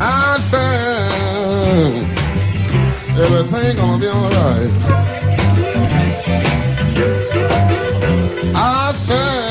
I said everything gonna be alright. I said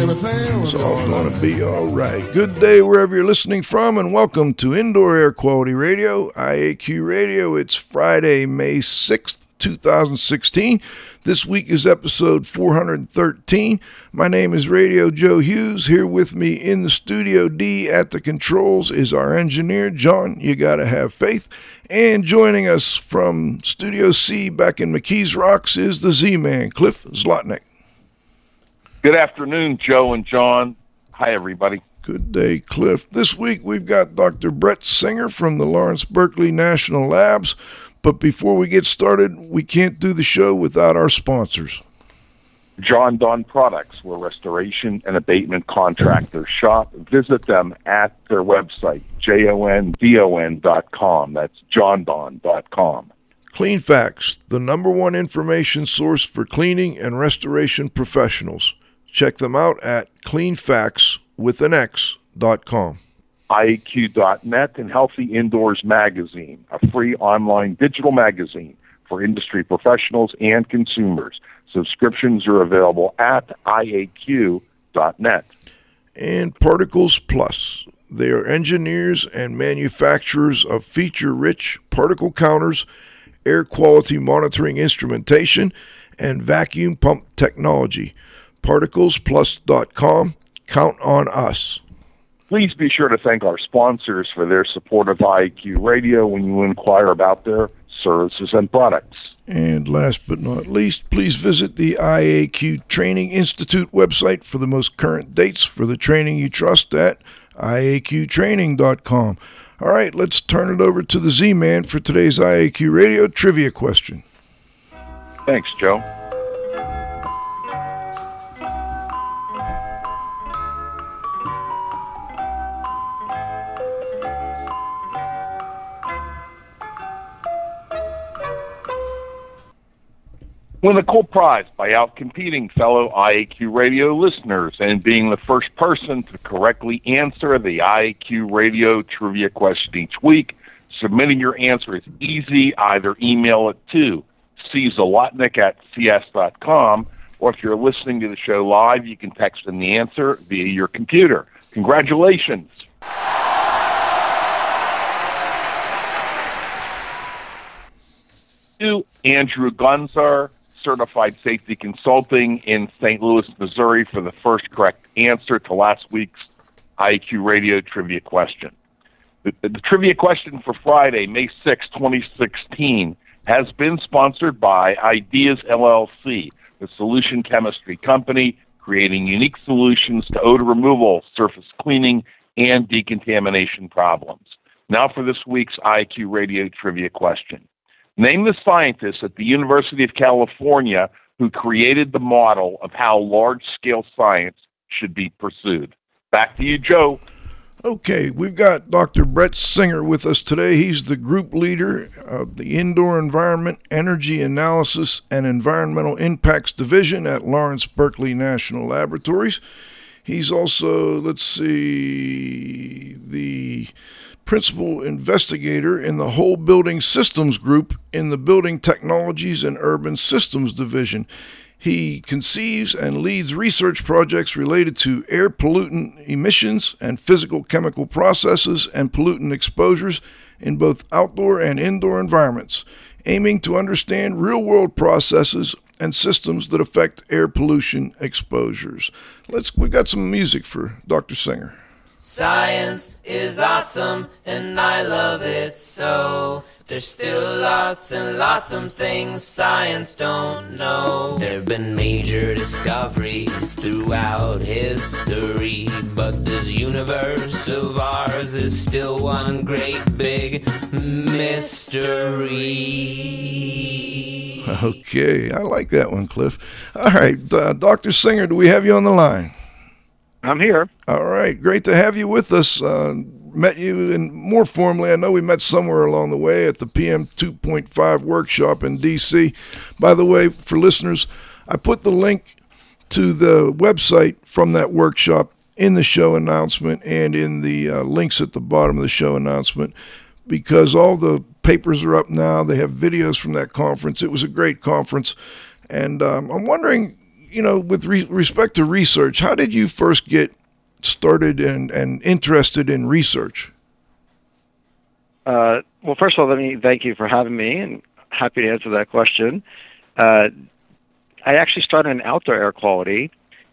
everything It's all to be all right. Good day wherever you're listening from, and welcome to Indoor Air Quality Radio, IAQ Radio. It's Friday, May 6th, 2016. This week is episode 413. My name is Radio Joe Hughes. Here with me in the studio D at the controls is our engineer, John. You got to have faith. And joining us from Studio C back in McKees Rocks is the Z Man, Cliff Zlotnick. Good afternoon, Joe and John. Hi, everybody. Good day, Cliff. This week we've got Dr. Brett Singer from the Lawrence Berkeley National Labs. But before we get started, we can't do the show without our sponsors. Jon-Don Products, where restoration and abatement contractors shop. Visit them at their website, J-O-N-D-O-N dot com. That's jondon dot com. Cleanfax, the number one information source for cleaning and restoration professionals. Check them out at cleanfax with an X IAQ.net and Healthy Indoors Magazine, a free online digital magazine for industry professionals and consumers. Subscriptions are available at IAQ.net. And Particles Plus. They are engineers and manufacturers of feature rich particle counters, air quality monitoring instrumentation, and vacuum pump technology. ParticlesPlus.com. Count on us. Please be sure to thank our sponsors for their support of IAQ Radio when you inquire about their services and products. And last but not least, please visit the IAQ Training Institute website for the most current dates for the training you trust at IAQtraining.com. All right, let's turn it over to the Z Man for today's IAQ Radio trivia question. Thanks, Joe. Win a cool prize by outcompeting fellow IAQ radio listeners and being the first person to correctly answer the IAQ radio trivia question each week. Submitting your answer is easy. Either email it to czalotnik at cs.com, or if you're listening to the show live, you can text in the answer via your computer. Congratulations. To Andrew Gunzar, Certified Safety Consulting in St. Louis, Missouri, for the first correct answer to last week's IQ Radio trivia question. The, the, trivia question for Friday, May 6, 2016, has been sponsored by Ideas LLC, the solution chemistry company creating unique solutions to odor removal, surface cleaning, and decontamination problems. Now for this week's IQ Radio trivia question. Name the scientist at the University of California who created the model of how large scale science should be pursued. Back to you, Joe. Okay, we've got Dr. Brett Singer with us today. He's the group leader of the Indoor Environment, Energy Analysis, and Environmental Impacts Division at Lawrence Berkeley National Laboratories. He's also, let's see, the principal investigator in the whole building systems group in the Building Technologies and Urban Systems Division. He conceives and leads research projects related to air pollutant emissions and physical chemical processes and pollutant exposures in both outdoor and indoor environments, aiming to understand real world processes and systems that affect air pollution exposures. Let's we've got some music for Dr. Singer. Science is awesome and I love it so. There's still lots and lots of things science don't know. There've been major discoveries throughout history, but this universe of ours is still one great big mystery. Okay, I like that one, Cliff. All right, uh, Dr. Singer, do we have you on the line? I'm here. All right, great to have you with us. Uh, met you in more formally. I know we met somewhere along the way at the PM 2.5 workshop in DC. By the way, for listeners, I put the link to the website from that workshop in the show announcement and in the uh, links at the bottom of the show announcement because all the papers are up now. They have videos from that conference. It was a great conference. And um, I'm wondering, you know, with re- respect to research, how did you first get started and, and interested in research? Uh, well, first of all, let me thank you for having me and happy to answer that question. Uh, I actually started in outdoor air quality,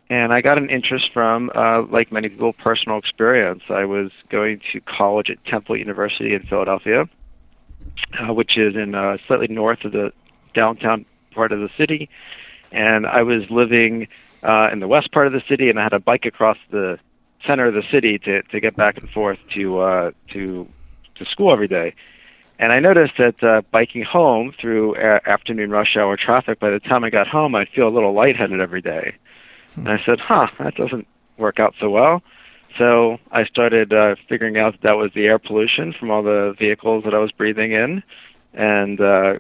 and I got an interest from, uh, like many people, personal experience. I was going to college at Temple University in Philadelphia, uh, which is in uh, slightly north of the downtown part of the city, and I was living uh, in the west part of the city, and I had a bike across the center of the city to to get back and forth to uh, to to school every day. And I noticed that uh, biking home through a- afternoon rush hour traffic, by the time I got home, I'd feel a little lightheaded every day. And I said, huh, that doesn't work out so well. So I started uh, figuring out that, that was the air pollution from all the vehicles that I was breathing in, and uh,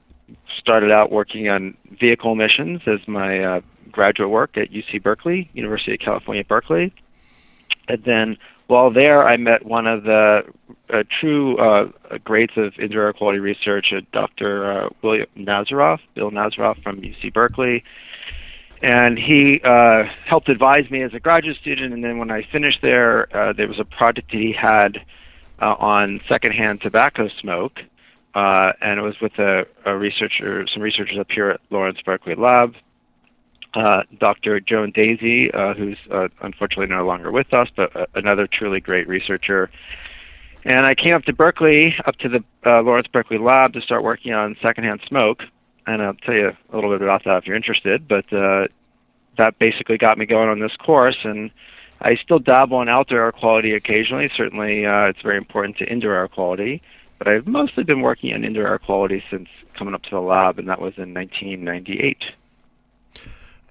started out working on vehicle emissions as my uh, graduate work at UC Berkeley, University of California, Berkeley. And then while there, I met one of the uh, true uh, greats of indoor air quality research, Dr. Uh, William Nazaroff, Bill Nazaroff from UC Berkeley. And he uh, helped advise me as a graduate student. And then when I finished there, uh, there was a project that he had uh, on secondhand tobacco smoke. Uh, and it was with a, a researcher, some researchers up here at Lawrence Berkeley Lab uh, Dr. Joan Daisey, uh, who's uh, unfortunately no longer with us, but uh, another truly great researcher. And I came up to Berkeley, up to the uh, Lawrence Berkeley lab to start working on secondhand smoke. And I'll tell you a little bit about that if you're interested. But uh, that basically got me going on this course. And I still dabble in outdoor air quality occasionally. Certainly, uh, it's very important to indoor air quality. But I've mostly been working on indoor air quality since coming up to the lab, and that was in 1998.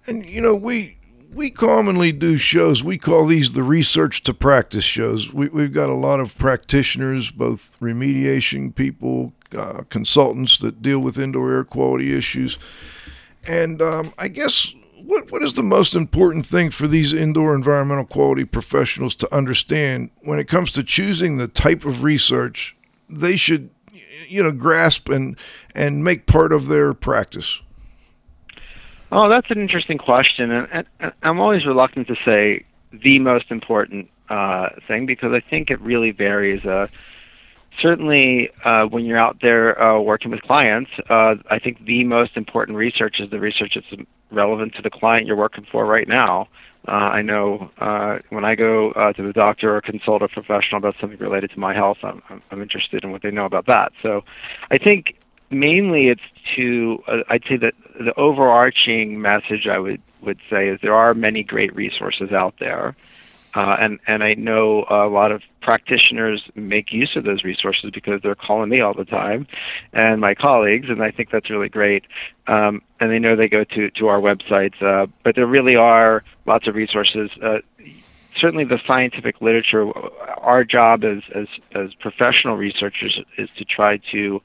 And you know, we we commonly do shows. We call these the research to practice shows. We, we've got a lot of practitioners, both remediation people, uh, consultants that deal with indoor air quality issues. And um, I guess what what is the most important thing for these indoor environmental quality professionals to understand when it comes to choosing the type of research they should, you know, grasp and and make part of their practice? Oh, that's an interesting question, and, and I'm always reluctant to say the most important uh, thing because I think it really varies. Uh, certainly, uh, when you're out there uh, working with clients, uh, I think the most important research is the research that's relevant to the client you're working for right now. Uh, I know when I go to the doctor or consult a professional about something related to my health, I'm, I'm interested in what they know about that. So I think mainly it's to uh, I'd say that the overarching message I would would say is there are many great resources out there. Uh, and and I know a lot of practitioners make use of those resources because they're calling me all the time, and my colleagues, and I think that's really great. Um, and they know they go to to our websites, uh, but there really are lots of resources. Uh, certainly, the scientific literature. Our job as as as professional researchers is to try to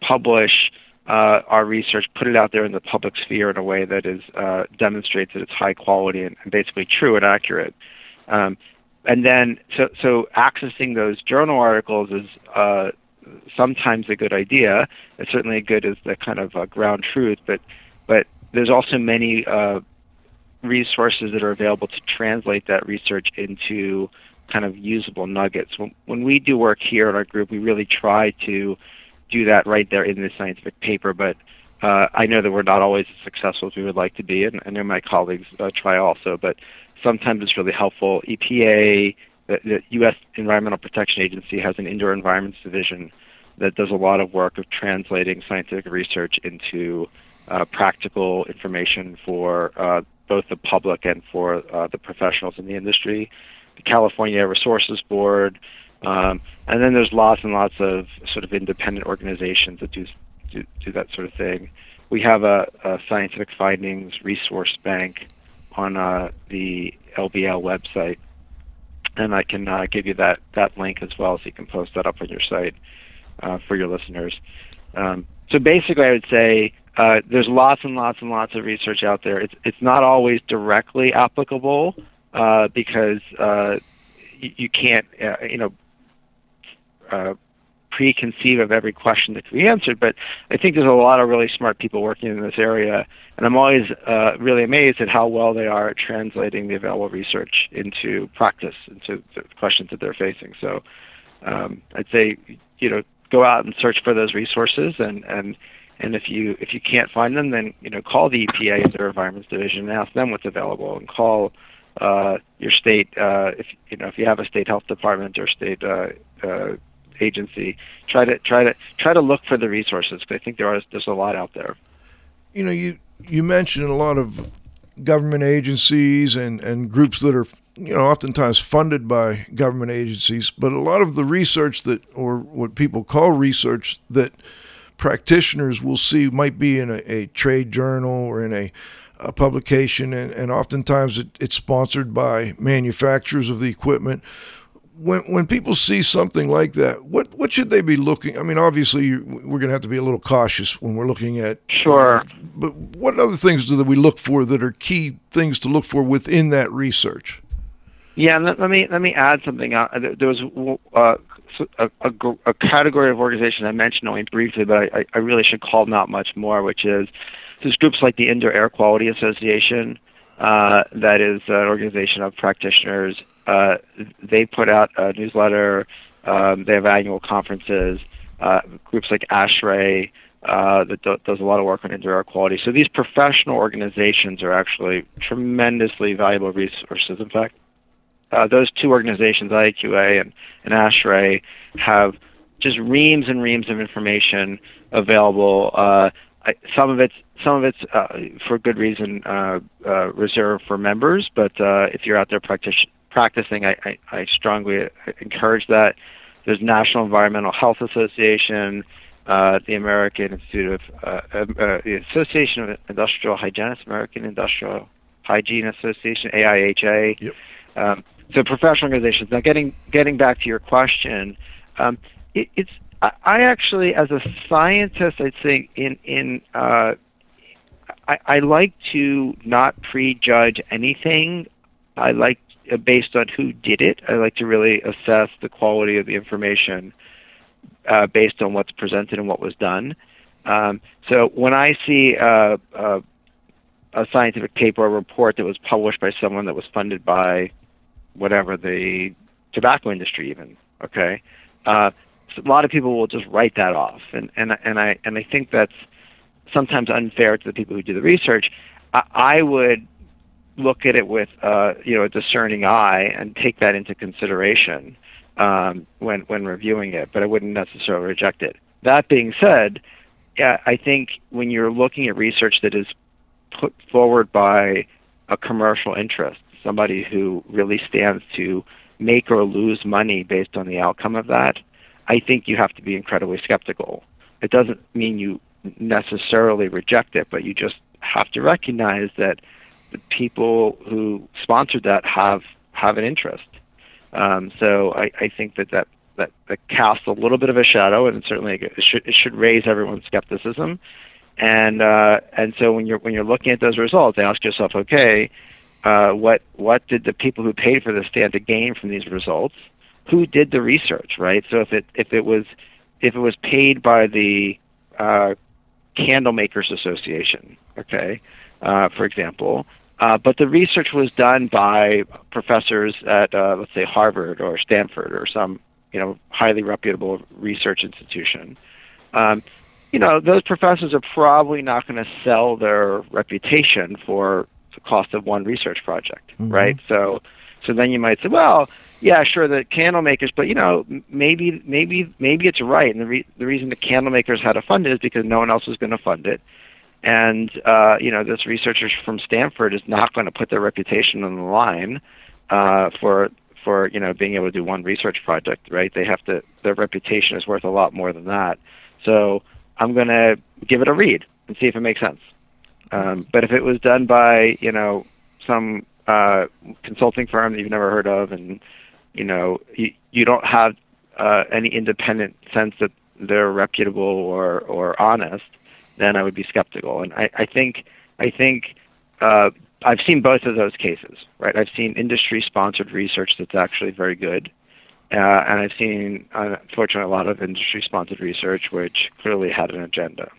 publish uh, our research, put it out there in the public sphere in a way that is uh, demonstrates that it's high quality and, and basically true and accurate. Um, and then, so so accessing those journal articles is uh, sometimes a good idea. It's certainly good as the kind of uh, ground truth, but but there's also many uh, resources that are available to translate that research into kind of usable nuggets. When, when we do work here in our group, we really try to do that right there in the scientific paper, but uh, I know that we're not always as successful as we would like to be, and I know my colleagues uh, try also, but sometimes it's really helpful. EPA, the, the U.S. Environmental Protection Agency, has an indoor environments division that does a lot of work of translating scientific research into uh, practical information for uh, both the public and for uh, the professionals in the industry. The California Resources Board, um, and then there's lots and lots of sort of independent organizations that do do, do that sort of thing. We have a, a scientific findings resource bank on uh, the LBL website, and I can uh, give you that that link as well, so you can post that up on your site uh, for your listeners. Um, so basically, I would say uh, there's lots and lots and lots of research out there. It's it's not always directly applicable uh, because uh, you, you can't uh, you know uh, preconceive of every question that can be answered. But I think there's a lot of really smart people working in this area, and I'm always uh, really amazed at how well they are at translating the available research into practice, into the questions that they're facing. So um, I'd say you know go out and search for those resources and and and if you if you can't find them, then you know call the EPA and their environments division and ask them what's available, and call uh, your state uh, if you know if you have a state health department or state uh, uh, agency. Try to try to try to look for the resources because I think there are there's a lot out there. You know, you you mentioned a lot of government agencies and and groups that are you know oftentimes funded by government agencies, but a lot of the research that or what people call research that practitioners will see might be in a, a trade journal or in a, a publication, and, and oftentimes it, it's sponsored by manufacturers of the equipment. When, when people see something like that, what, what should they be looking? I mean, obviously, we're going to have to be a little cautious when we're looking at. Sure. But what other things do we look for that are key things to look for within that research? Yeah, let, let me let me add something. Uh, there was uh, a, a, a, category of organization I mentioned only briefly, but I, I really should call them out much more, which is there's groups like the Indoor Air Quality Association, uh, that is an organization of practitioners. Uh, they put out a newsletter. Um, they have annual conferences. Uh, groups like ASHRAE uh, that do, does a lot of work on indoor air quality. So these professional organizations are actually tremendously valuable resources. In fact, uh, those two organizations, IAQA and, and ASHRAE, have just reams and reams of information available. Uh, I, some of it's some of it's uh, for good reason uh, uh, reserved for members, but uh, if you're out there practic- practicing, I, I, I, strongly encourage that. There's National Environmental Health Association, the American Institute of the Association of Industrial Hygienists, American Industrial Hygiene Association, AIHA. Yep. Um, so professional organizations. Now, getting getting back to your question, um, it, it's I, actually, as a scientist, I think in in uh, I, I, like to not prejudge anything. I like uh, based on who did it. I like to really assess the quality of the information uh, based on what's presented and what was done. Um, so when I see uh, uh, a scientific paper or report that was published by someone that was funded by whatever the tobacco industry even okay uh, a lot of people will just write that off. And and and I and I think that's sometimes unfair to the people who do the research. I, I would look at it with uh, you know a discerning eye and take that into consideration um, when when reviewing it but I wouldn't necessarily reject it. That being said yeah, I think when you're looking at research that is put forward by a commercial interest somebody who really stands to make or lose money based on the outcome of that, I think you have to be incredibly skeptical. It doesn't mean you necessarily reject it, but you just have to recognize that the people who sponsored that have have an interest. Um, so I, I think that, that that that casts a little bit of a shadow, and certainly it should it should raise everyone's skepticism. And uh, and so when you're when you're looking at those results, ask yourself, okay, uh, what what did the people who paid for this stand to gain from these results? Who did the research, right? So if it if it was if it was paid by the uh, Candle Makers Association, okay, uh, for example, uh, but the research was done by professors at uh, let's say Harvard or Stanford or some you know highly reputable research institution. Um, you know, those professors are probably not going to sell their reputation for the cost of one research project, mm-hmm. right? So, so then you might say, well, yeah, sure, the candle makers, but you know, maybe, maybe, maybe it's right, and the re- the reason the candle makers had to fund it is because no one else was going to fund it, and uh, you know, this researcher from Stanford is not going to put their reputation on the line uh, for for you know being able to do one research project, right? They have to, their reputation is worth a lot more than that. So I'm going to give it a read and see if it makes sense. Um, but if it was done by you know some uh, consulting firm that you've never heard of, and you know you, you don't have uh, any independent sense that they're reputable or or honest, then I would be skeptical. And I, I think I think uh, I've seen both of those cases, right? I've seen industry-sponsored research that's actually very good, uh, and I've seen, unfortunately, a lot of industry-sponsored research which clearly had an agenda.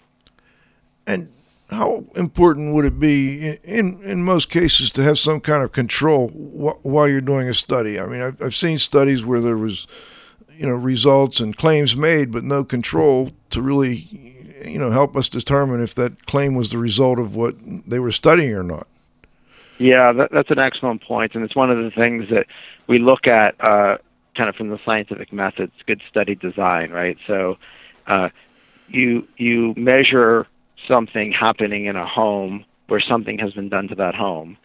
And how important would it be in in most cases to have some kind of control wh- while you're doing a study? I mean, I've, I've seen studies where there was, you know, results and claims made, but no control to really, you know, help us determine if that claim was the result of what they were studying or not. Yeah, that, that's an excellent point, and it's one of the things that we look at uh, kind of from the scientific methods, good study design, right? So, uh, you you measure something happening in a home where something has been done to that home,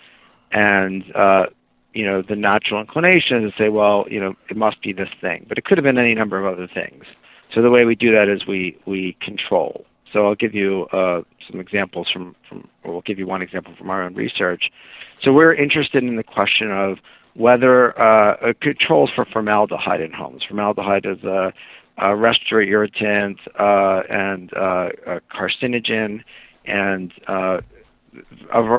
and uh, you know the natural inclination is to say, well, you know, it must be this thing, but it could have been any number of other things. So the way we do that is we we control. So I'll give you uh, some examples from from, or we'll give you one example from our own research. So we're interested in the question of whether uh, controls for formaldehyde in homes. Formaldehyde is a, a respiratory irritant uh, and uh, a carcinogen, and uh, a,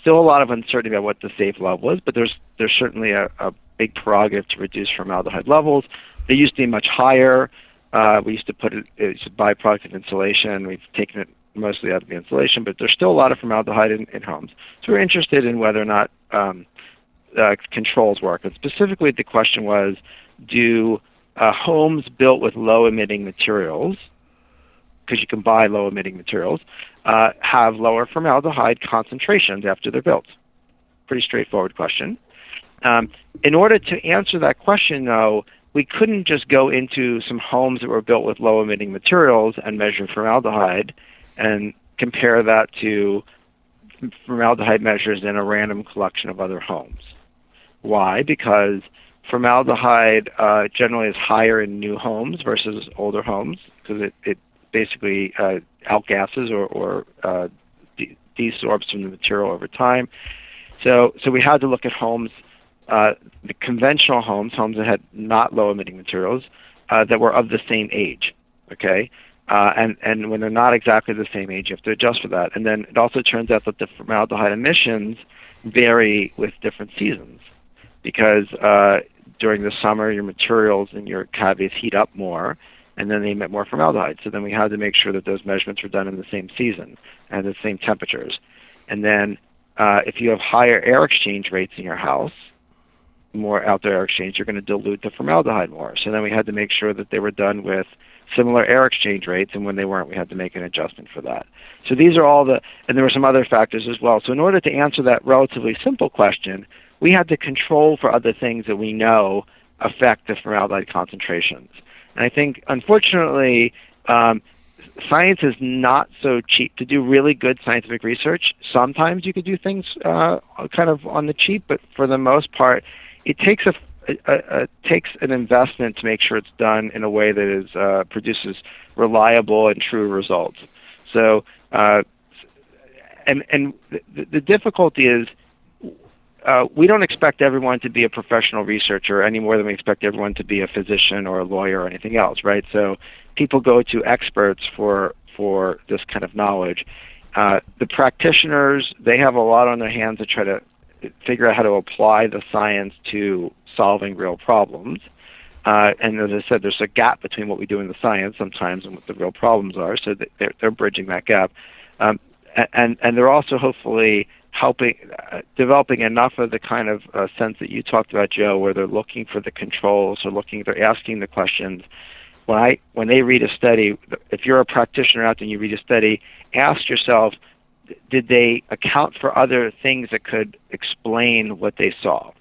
still a lot of uncertainty about what the safe level is. But there's there's certainly a, a big prerogative to reduce formaldehyde levels. They used to be much higher. Uh, we used to put it as a byproduct of insulation. We've taken it mostly out of the insulation, but there's still a lot of formaldehyde in, in homes. So we're interested in whether or not um, uh, controls work. And specifically, the question was do uh, homes built with low emitting materials, because you can buy low emitting materials, uh, have lower formaldehyde concentrations after they're built? Pretty straightforward question. Um, in order to answer that question, though, we couldn't just go into some homes that were built with low emitting materials and measure formaldehyde and compare that to formaldehyde measures in a random collection of other homes. Why? Because formaldehyde uh, generally is higher in new homes versus older homes because it, it basically uh, or, or uh, de- desorbs from the material over time. So, so we had to look at homes, uh, the conventional homes, homes that had not low emitting materials, uh, that were of the same age. Okay, uh, and, and when they're not exactly the same age, you have to adjust for that. And then it also turns out that the formaldehyde emissions vary with different seasons because uh, during the summer, your materials and your cavities heat up more, and then they emit more formaldehyde. So then we had to make sure that those measurements were done in the same season and the same temperatures. And then uh, if you have higher air exchange rates in your house, more outdoor air exchange, you're going to dilute the formaldehyde more. So then we had to make sure that they were done with similar air exchange rates, and when they weren't, we had to make an adjustment for that. So these are all the, and there were some other factors as well. So in order to answer that relatively simple question, we had to control for other things that we know affect the formaldehyde concentrations. And I think, unfortunately, um, science is not so cheap to do really good scientific research. Sometimes you could do things uh, kind of on the cheap, but for the most part, it takes a takes an investment to make sure it's done in a way that is uh, produces reliable and true results. So, uh, and and the, the difficulty is. Uh, we don't expect everyone to be a professional researcher any more than we expect everyone to be a physician or a lawyer or anything else, right? So people go to experts for for this kind of knowledge. Uh, the practitioners they have a lot on their hands to try to figure out how to apply the science to solving real problems. Uh, and as I said, there's a gap between what we do in the science sometimes and what the real problems are. So they're, they're bridging that gap, um, and and they're also hopefully helping uh, developing enough of the kind of uh, sense that you talked about, Joe, where they're looking for the controls or looking, they're asking the questions. When I when they read a study, if you're a practitioner out there and you read a study, ask yourself, did they account for other things that could explain what they saw?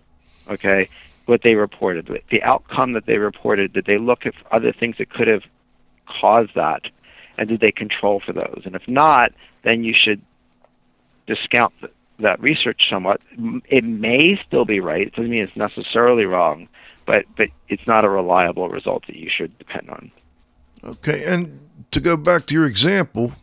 Okay, what they reported, the outcome that they reported. Did they look at other things that could have caused that, and did they control for those? And if not, then you should discount that research somewhat. It may still be right. It doesn't mean it's necessarily wrong, but but it's not a reliable result that you should depend on. Okay, and to go back to your example,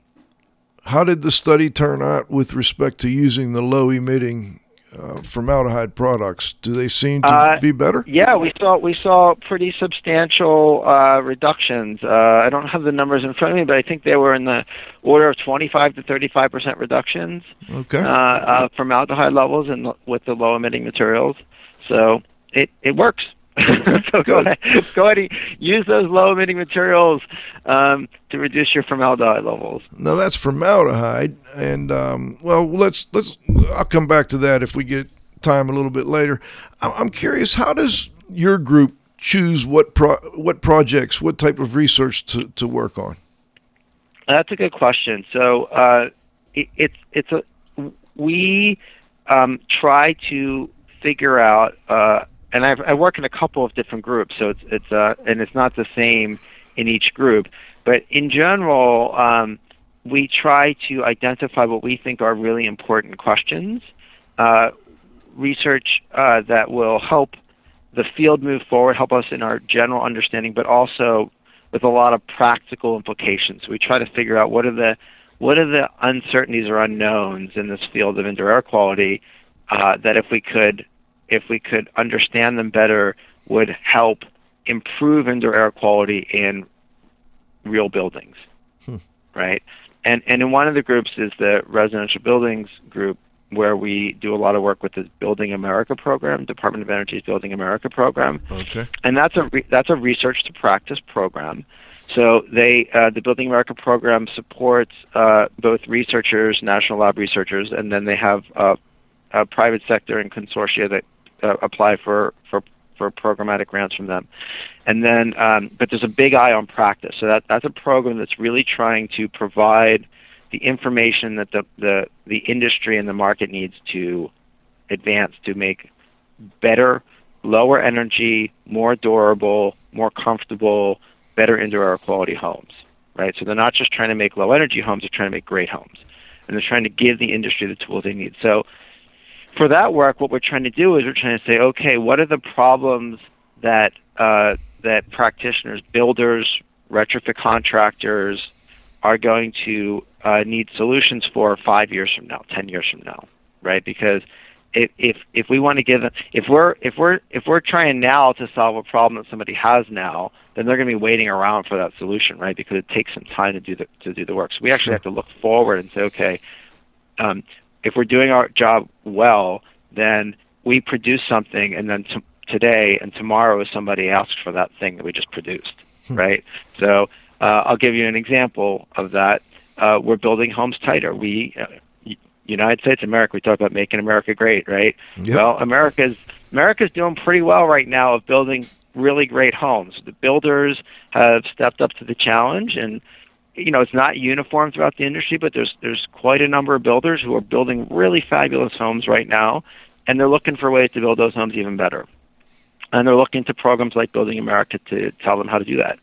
how did the study turn out with respect to using the low emitting uh, formaldehyde products? Do they seem to Uh, be better? Yeah, we saw we saw pretty substantial uh, reductions. Uh, I don't have the numbers in front of me, but I think they were in the order of 25 to 35 percent reductions Okay. uh, uh, formaldehyde levels and with the low emitting materials. So it it works. so go ahead, go ahead and use those low emitting materials um, to reduce your formaldehyde levels. Now that's formaldehyde, and um, well, let's let's. I'll come back to that if we get time a little bit later. I'm curious, how does your group choose what pro- what projects, what type of research to, to work on? That's a good question. So uh, it, it's it's a we um, try to figure out, uh, and I've, I work in a couple of different groups, so it's it's uh, and it's not the same in each group, but in general, um, we try to identify what we think are really important questions, uh, research uh, that will help the field move forward, help us in our general understanding, but also with a lot of practical implications. We try to figure out what are the what are the uncertainties or unknowns in this field of indoor air quality uh, that if we could if we could understand them better would help improve indoor air quality in real buildings, right? And and in one of the groups is the residential buildings group where we do a lot of work with the Building America program, Department of Energy's Building America program Okay. and that's a re- that's a research to practice program. So they uh, the Building America program supports uh, both researchers, national lab researchers, and then they have uh, a private sector and consortia that uh, apply for for for programmatic grants from them. And then, um, but there's a big eye on practice. So that that's a program that's really trying to provide the information that the the the industry and the market needs to advance to make better lower energy, more durable, more comfortable, better indoor air quality homes, right? So they're not just trying to make low energy homes, they're trying to make great homes. And they're trying to give the industry the tools they need. So for that work, what we're trying to do is we're trying to say, okay, what are the problems that uh, that practitioners, builders, retrofit contractors are going to uh, need solutions for five years from now, ten years from now, right? Because if if if we want to give them, if we're if we're if we're trying now to solve a problem that somebody has now, then they're going to be waiting around for that solution, right? Because it takes some time to do the to do the work. So we actually have to look forward and say, okay, um, if we're doing our job well, then we produce something, and then t- today and tomorrow somebody asks for that thing that we just produced, right? So uh, I'll give you an example of that. Uh, we're building homes tighter. We uh, United States, America. We talk about making America great, right? Yep. Well, America's America's doing pretty well right now of building really great homes. The builders have stepped up to the challenge, and you know it's not uniform throughout the industry, but there's there's quite a number of builders who are building really fabulous homes right now, and they're looking for ways to build those homes even better. And they're looking to programs like Building America to tell them how to do that.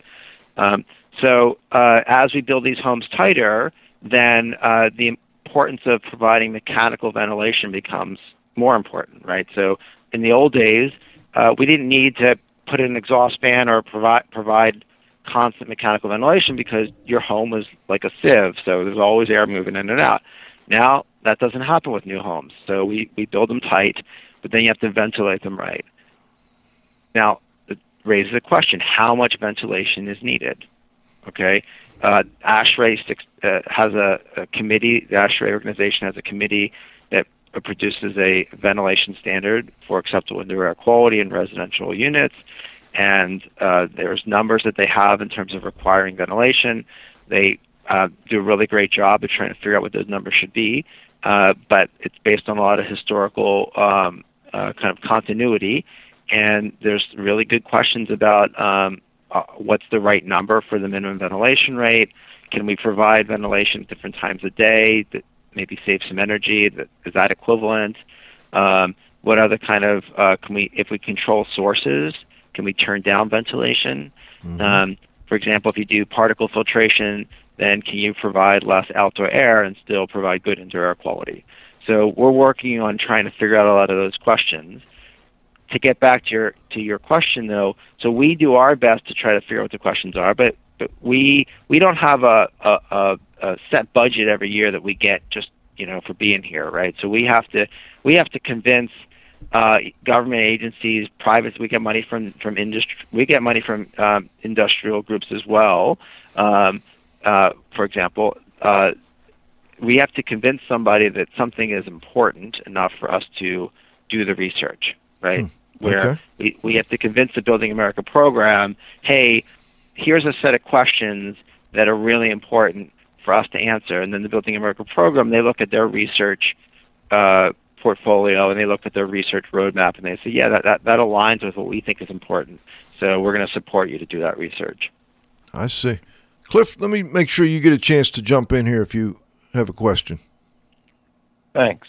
Um, so uh, as we build these homes tighter, then uh, the importance of providing mechanical ventilation becomes more important, right? So in the old days, uh, we didn't need to put an exhaust fan or provide provide constant mechanical ventilation because your home was like a sieve, so there's always air moving in and out. Now that doesn't happen with new homes, so we we build them tight, but then you have to ventilate them right. Now it raises a question: How much ventilation is needed? Okay, uh, ASHRAE uh, has a, a committee. The ASHRAE organization has a committee that produces a ventilation standard for acceptable indoor air quality in residential units, and uh, there's numbers that they have in terms of requiring ventilation. They uh, do a really great job of trying to figure out what those numbers should be, uh, but it's based on a lot of historical um, uh, kind of continuity, and there's really good questions about um, uh, what's the right number for the minimum ventilation rate. Can we provide ventilation at different times of day that maybe save some energy? Is that equivalent? Um, what other kind of uh, can we, if we control sources, can we turn down ventilation? Um, for example, if you do particle filtration, then can you provide less outdoor air and still provide good indoor air quality? So we're working on trying to figure out a lot of those questions. To get back to your to your question though, so we do our best to try to figure out what the questions are, but, but we we don't have a, a, a, a set budget every year that we get just you know, for being here, right? So we have to we have to convince uh, government agencies, privates. We get money from from industry. We get money from um, industrial groups as well. Um, uh, for example, uh, we have to convince somebody that something is important enough for us to do the research, right? Hmm. Where Okay. we, we have to convince the Building America program, hey, here's a set of questions that are really important for us to answer. And then the Building America program, they look at their research uh, portfolio and they look at their research roadmap and they say, yeah, that, that, that aligns with what we think is important. So we're going to support you to do that research. I see. Cliff, let me make sure you get a chance to jump in here if you have a question. Thanks.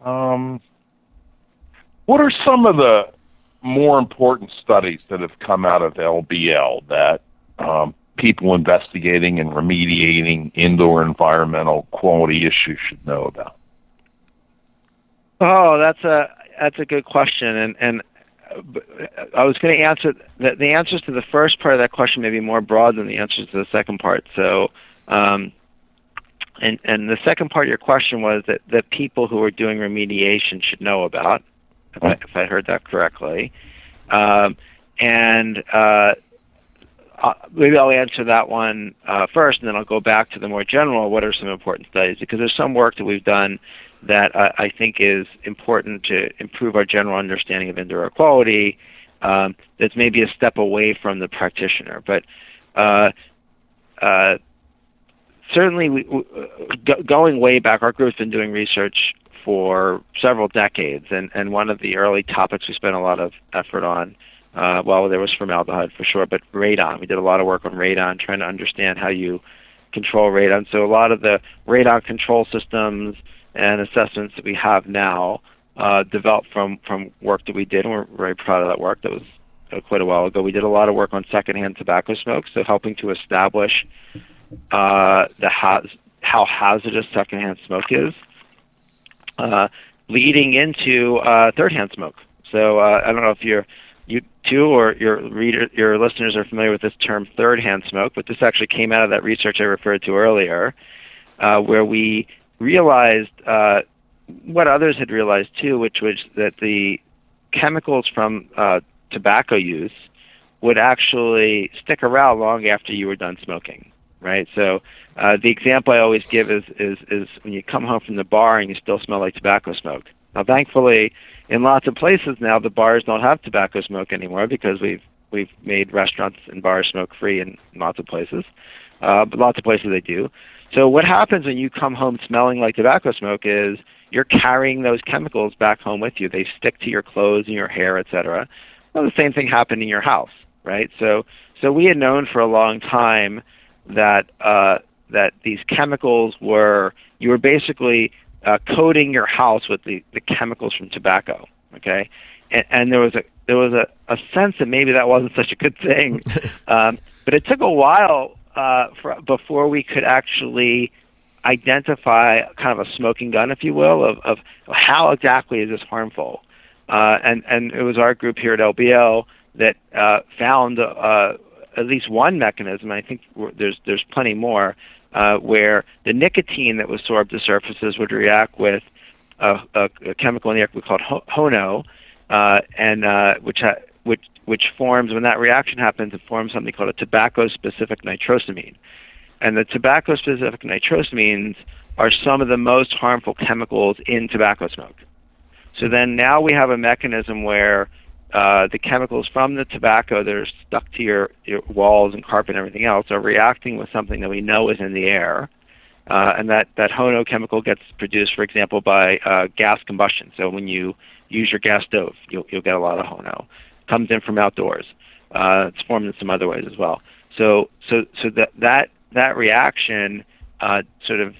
Um, what are some of the more important studies that have come out of LBL that um, people investigating and remediating indoor environmental quality issues should know about? Oh, that's a that's a good question, and and uh, I was going to answer the, the answers to the first part of that question may be more broad than the answers to the second part. So, um, and and the second part of your question was that that people who are doing remediation should know about, if I, if I heard that correctly, um, and uh, uh, maybe I'll answer that one uh, first, and then I'll go back to the more general. What are some important studies? Because there's some work that we've done that I, I think is important to improve our general understanding of indoor air quality. Um, that's maybe a step away from the practitioner, but uh, uh, certainly, we, w- uh, go, going way back, our group's been doing research for several decades, and, and one of the early topics we spent a lot of effort on. Uh, well, there was formaldehyde for sure, but radon. We did a lot of work on radon, trying to understand how you control radon. So a lot of the radon control systems and assessments that we have now uh, developed from from work that we did, and we're very proud of that work. That was uh, quite a while ago. We did a lot of work on secondhand tobacco smoke, so helping to establish uh, the ha- how hazardous secondhand smoke is, uh, leading into uh, third-hand smoke. So uh, I don't know if you're you too or your reader your listeners are familiar with this term third-hand smoke, but this actually came out of that research I referred to earlier, uh, where we realized uh, what others had realized too, which was that the chemicals from uh, tobacco use would actually stick around long after you were done smoking, right? So uh, the example I always give is, is is when you come home from the bar and you still smell like tobacco smoke. Now, thankfully, in lots of places now, the bars don't have tobacco smoke anymore because we've we've made restaurants and bars smoke free in lots of places, uh, but lots of places they do. So what happens when you come home smelling like tobacco smoke is you're carrying those chemicals back home with you. They stick to your clothes and your hair, etc. Well, the same thing happened in your house, right? So, so we had known for a long time that uh, that these chemicals were you were basically uh, coating your house with the, the chemicals from tobacco. Okay, and, and there was a there was a, a sense that maybe that wasn't such a good thing, um, but it took a while uh, for, before we could actually identify kind of a smoking gun, if you will, of, of how exactly is this harmful. Uh, and and it was our group here at LBL that uh, found uh, at least one mechanism. I think there's there's plenty more uh, where the nicotine that was sorbed to surfaces would react with a, a, a chemical in the air called ho- HONO, uh, and uh, which ha- which which forms when that reaction happens, it forms something called a tobacco-specific nitrosamine. And the tobacco-specific nitrosamines are some of the most harmful chemicals in tobacco smoke. So then now we have a mechanism where uh, the chemicals from the tobacco that are stuck to your, your walls and carpet and everything else are reacting with something that we know is in the air. Uh, and that, that HONO chemical gets produced, for example, by uh, gas combustion. So when you use your gas stove, you'll, you'll get a lot of HONO. Comes in from outdoors. Uh, it's formed in some other ways as well. So, so, so that that that reaction uh, sort of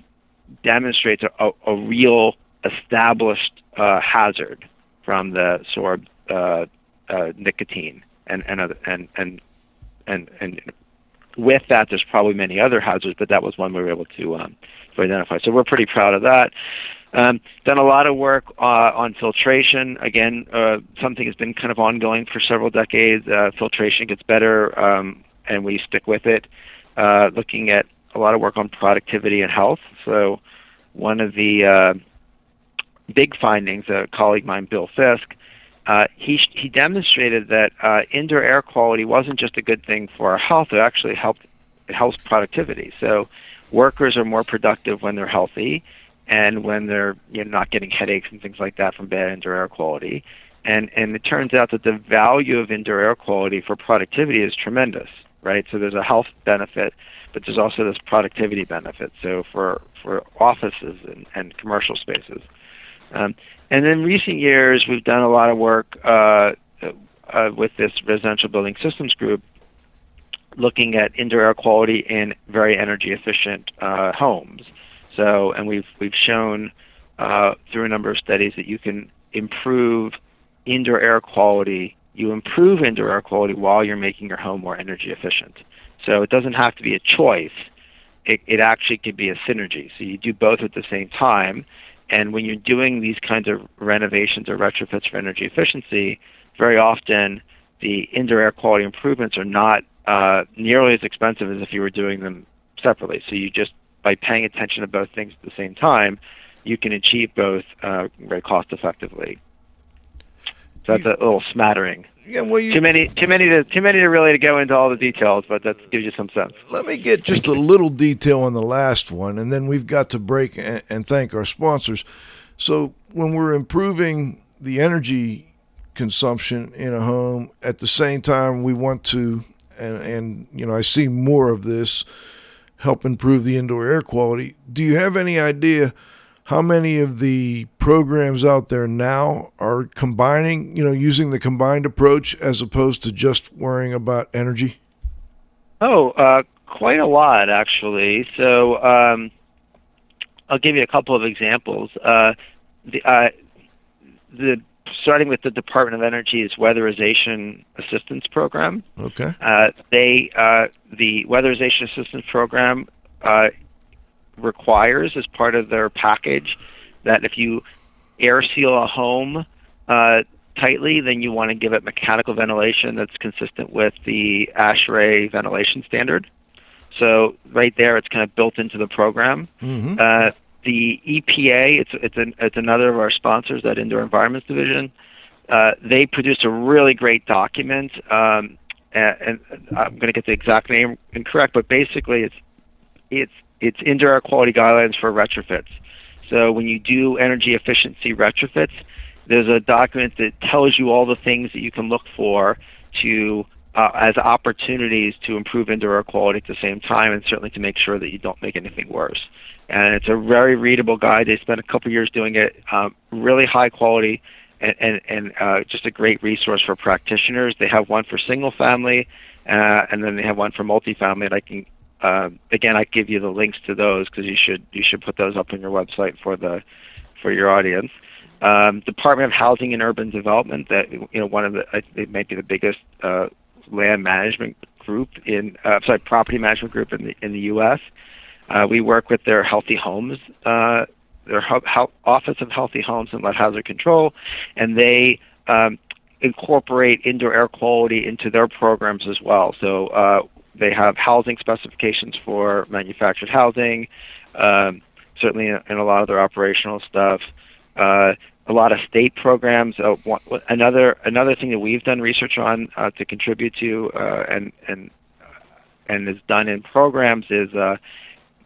demonstrates a, a, real established uh, hazard from the sorbed uh, uh, nicotine and and, other, and and and and with that, there's probably many other hazards, but that was one we were able to um, to identify. So we're pretty proud of that. Um, done a lot of work uh, on filtration. Again, uh, something has been kind of ongoing for several decades. Uh, filtration gets better, um, and we stick with it. Uh, looking at a lot of work on productivity and health. So one of the uh, big findings, a colleague of mine, Bill Fisk, uh, he he demonstrated that uh, indoor air quality wasn't just a good thing for our health; it actually helped it helps productivity. So workers are more productive when they're healthy, and when they're you know not getting headaches and things like that from bad indoor air quality. And and it turns out that the value of indoor air quality for productivity is tremendous, right? So there's a health benefit, but there's also this productivity benefit. So for for offices and, and commercial spaces. Um, and in recent years, we've done a lot of work uh, uh, with this residential building systems group, looking at indoor air quality in very energy efficient uh, homes. So, and we've we've shown uh, through a number of studies that you can improve indoor air quality. You improve indoor air quality while you're making your home more energy efficient. So it doesn't have to be a choice. It, it actually could be a synergy. So you do both at the same time and when you're doing these kinds of renovations or retrofits for energy efficiency, very often the indoor air quality improvements are not uh, nearly as expensive as if you were doing them separately. So you just by paying attention to both things at the same time, you can achieve both uh, very cost effectively. So that's a little smattering. Yeah, well, you, too many, too many to too many to really to go into all the details, but that gives you some sense. Let me get just a little detail on the last one, and then we've got to break and, and thank our sponsors. So when we're improving the energy consumption in a home, at the same time we want to, and, and you know I see more of this, help improve the indoor air quality. Do you have any idea? How many of the programs out there now are combining, you know, using the combined approach as opposed to just worrying about energy? Oh, uh, quite a lot actually. So um, I'll give you a couple of examples. Uh, the, uh, the starting with the Department of Energy's Weatherization Assistance Program. Okay. Uh, they uh, the Weatherization Assistance Program uh, requires as part of their package that if you air seal a home uh, tightly, then you want to give it mechanical ventilation that's consistent with the ASHRAE ventilation standard. So right there, it's kind of built into the program. Mm-hmm. Uh, the EPA, it's it's an, it's another of our sponsors, that Indoor Environments Division. Uh, they produced a really great document, um, and, and I'm going to get the exact name incorrect, but basically, it's it's it's indoor air quality guidelines for retrofits. So when you do energy efficiency retrofits, there's a document that tells you all the things that you can look for to uh, as opportunities to improve indoor air quality at the same time, and certainly to make sure that you don't make anything worse. And it's a very readable guide. They spent a couple years doing it, um, really high quality, and and, and uh, just a great resource for practitioners. They have one for single family, uh, and then they have one for multifamily. And I can uh, again, I give you the links to those because you should you should put those up on your website for the for your audience. Um, Department of Housing and Urban Development, that you know, one of the it may be the biggest uh, land management group in uh, sorry property management group in the in the U.S. Uh, we work with their Healthy Homes, uh, their ho- Office of Healthy Homes and Lead Hazard Control, and they um, incorporate indoor air quality into their programs as well. So uh, they have housing specifications for manufactured housing, um, certainly in, in, a lot of their operational stuff. Uh, a lot of state programs. Uh, one, another another thing that we've done research on uh, to contribute to uh, and and and is done in programs is uh,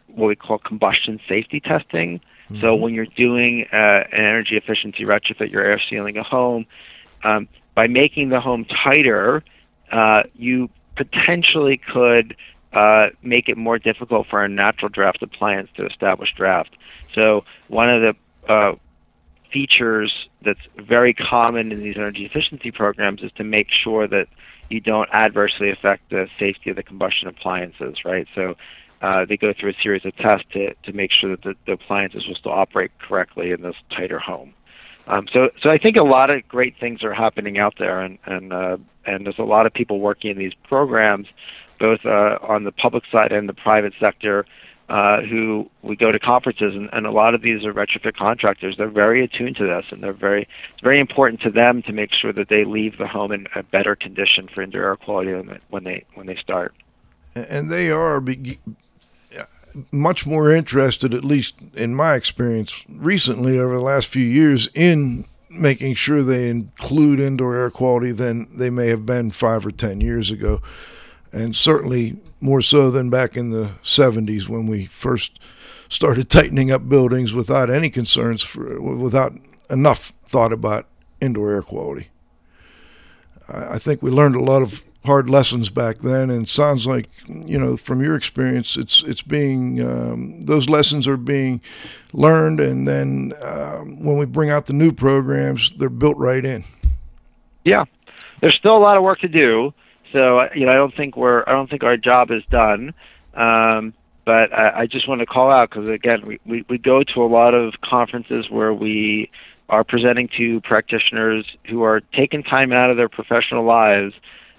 what we call combustion safety testing. Mm-hmm. So when you're doing uh, an energy efficiency retrofit, you're air sealing a home. Um, by making the home tighter, you potentially could uh, make it more difficult for a natural draft appliance to establish draft. So one of the uh, features that's very common in these energy efficiency programs is to make sure that you don't adversely affect the safety of the combustion appliances, right? So uh, they go through a series of tests to, to make sure that the, the appliances will still operate correctly in this tighter home. Um, so, so I think a lot of great things are happening out there, and and uh, and there's a lot of people working in these programs, both uh, on the public side and the private sector, uh, who we go to conferences, and, and a lot of these are retrofit contractors. They're very attuned to this, and they're very it's very important to them to make sure that they leave the home in a better condition for indoor air quality when they when they start. And they are much more interested, at least in my experience recently over the last few years, in making sure they include indoor air quality than they may have been five or ten years ago, and certainly more so than back in the 70s when we first started tightening up buildings without any concerns for without enough thought about indoor air quality. I think we learned a lot of hard lessons back then, and sounds like you know from your experience, it's it's being um, those lessons are being learned, and then um, when we bring out the new programs, they're built right in. Yeah, there's still a lot of work to do. So you know, I don't think we're I don't think our job is done. Um, but I, I just want to call out because again, we, we, we go to a lot of conferences where we are presenting to practitioners who are taking time out of their professional lives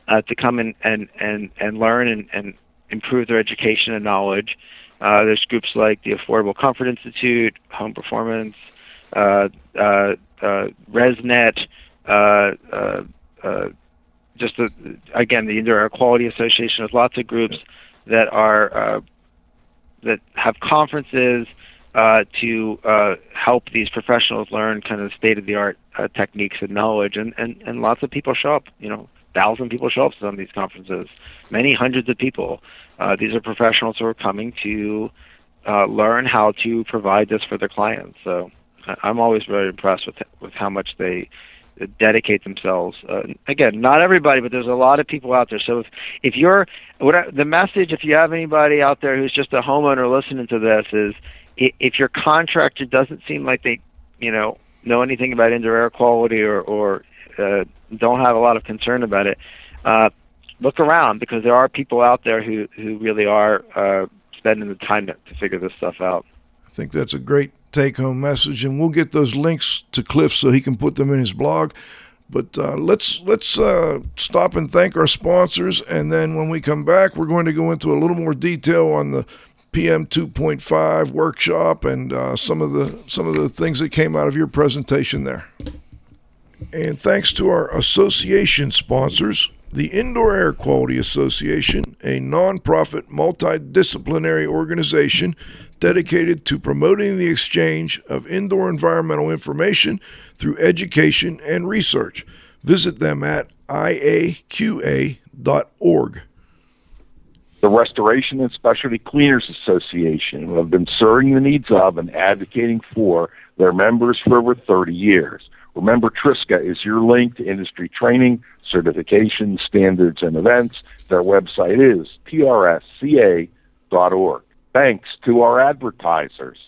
uh, to come and, and, and, and learn and, and improve their education and knowledge. Uh, there's groups like the Affordable Comfort Institute, Home Performance, uh, uh, uh, RESNET, uh, uh, just the, again the Indoor Air Quality Association. There's lots of groups that are that have conferences to help these professionals learn kind of state of the art techniques and knowledge, and, and and lots of people show up. You know, thousand people show up to some of these conferences, many hundreds of people. Uh, these are professionals who are coming to uh, learn how to provide this for their clients. So I'm always very impressed with with how much they dedicate themselves. Uh, again, not everybody, but there's a lot of people out there. So if if you're what I, the message, if you have anybody out there who's just a homeowner listening to this, is if your contractor doesn't seem like they, you know, know anything about indoor air quality or or uh, don't have a lot of concern about it, uh, look around because there are people out there who who really are uh, spending the time to, to figure this stuff out. I think that's a great take home message, and we'll get those links to Cliff so he can put them in his blog. But uh, let's let's uh, stop and thank our sponsors, and then when we come back, we're going to go into a little more detail on the PM 2.5 workshop and uh, some of the some of the things that came out of your presentation there. And thanks to our association sponsors, the Indoor Air Quality Association, a nonprofit multidisciplinary organization dedicated to promoting the exchange of indoor environmental information through education and research. Visit them at iaqa.org. The Restoration and Specialty Cleaners Association, who have been serving the needs of and advocating for their members for over 30 years. Remember, Triska is your link to industry training, certification, standards, and events. Their website is trsca.org. Thanks to our advertisers.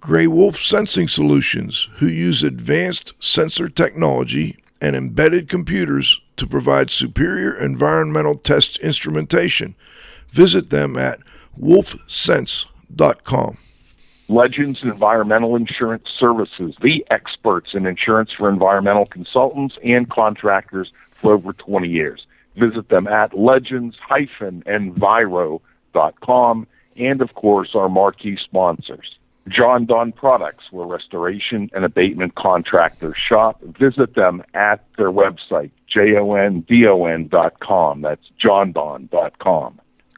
Gray Wolf Sensing Solutions, who use advanced sensor technology and embedded computers to provide superior environmental test instrumentation. Visit them at wolfsense.com. Legends Environmental Insurance Services, the experts in insurance for environmental consultants and contractors for over 20 years. Visit them at legends-enviro.com and, of course, our marquee sponsors. Jon-Don Products, where restoration and abatement contractors shop. Visit them at their website, jondon.com. That's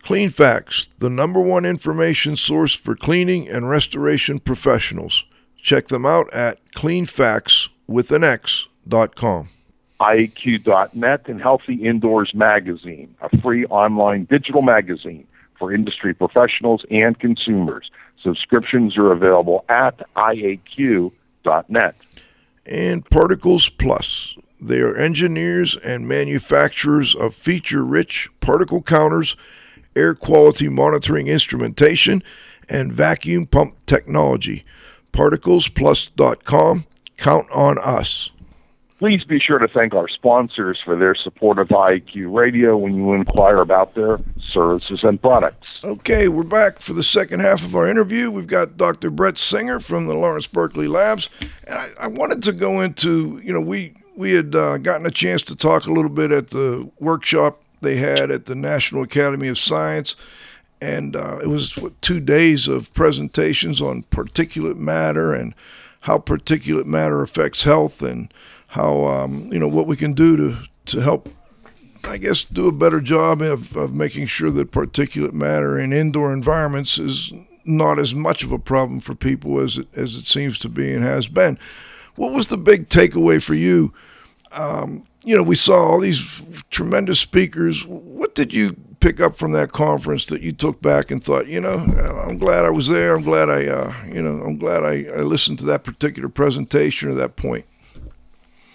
jondon.com. Facts, the number one information source for cleaning and restoration professionals. Check them out at cleanfactswithanx.com. IAQ.net and Healthy Indoors Magazine, a free online digital magazine for industry professionals and consumers. Subscriptions are available at IAQ.net. And Particles Plus. They are engineers and manufacturers of feature rich particle counters air quality monitoring instrumentation, and vacuum pump technology. ParticlesPlus.com. Count on us. Please be sure to thank our sponsors for their support of IAQ Radio when you inquire about their services and products. Okay, we're back for the second half of our interview. We've got Dr. Brett Singer from the Lawrence Berkeley Labs. And I, I wanted to go into, you know, we, we had uh, gotten a chance to talk a little bit at the workshop they had at the National Academy of Science. And uh, it was what, two days of presentations on particulate matter and how particulate matter affects health and how, um, you know, what we can do to, to help, I guess, do a better job of, of making sure that particulate matter in indoor environments is not as much of a problem for people as it as it seems to be and has been. What was the big takeaway for you? Um, you know, we saw all these tremendous speakers. What did you pick up from that conference that you took back and thought, you know, I'm glad I was there. I'm glad I, uh, you know, I'm glad I, I listened to that particular presentation or that point.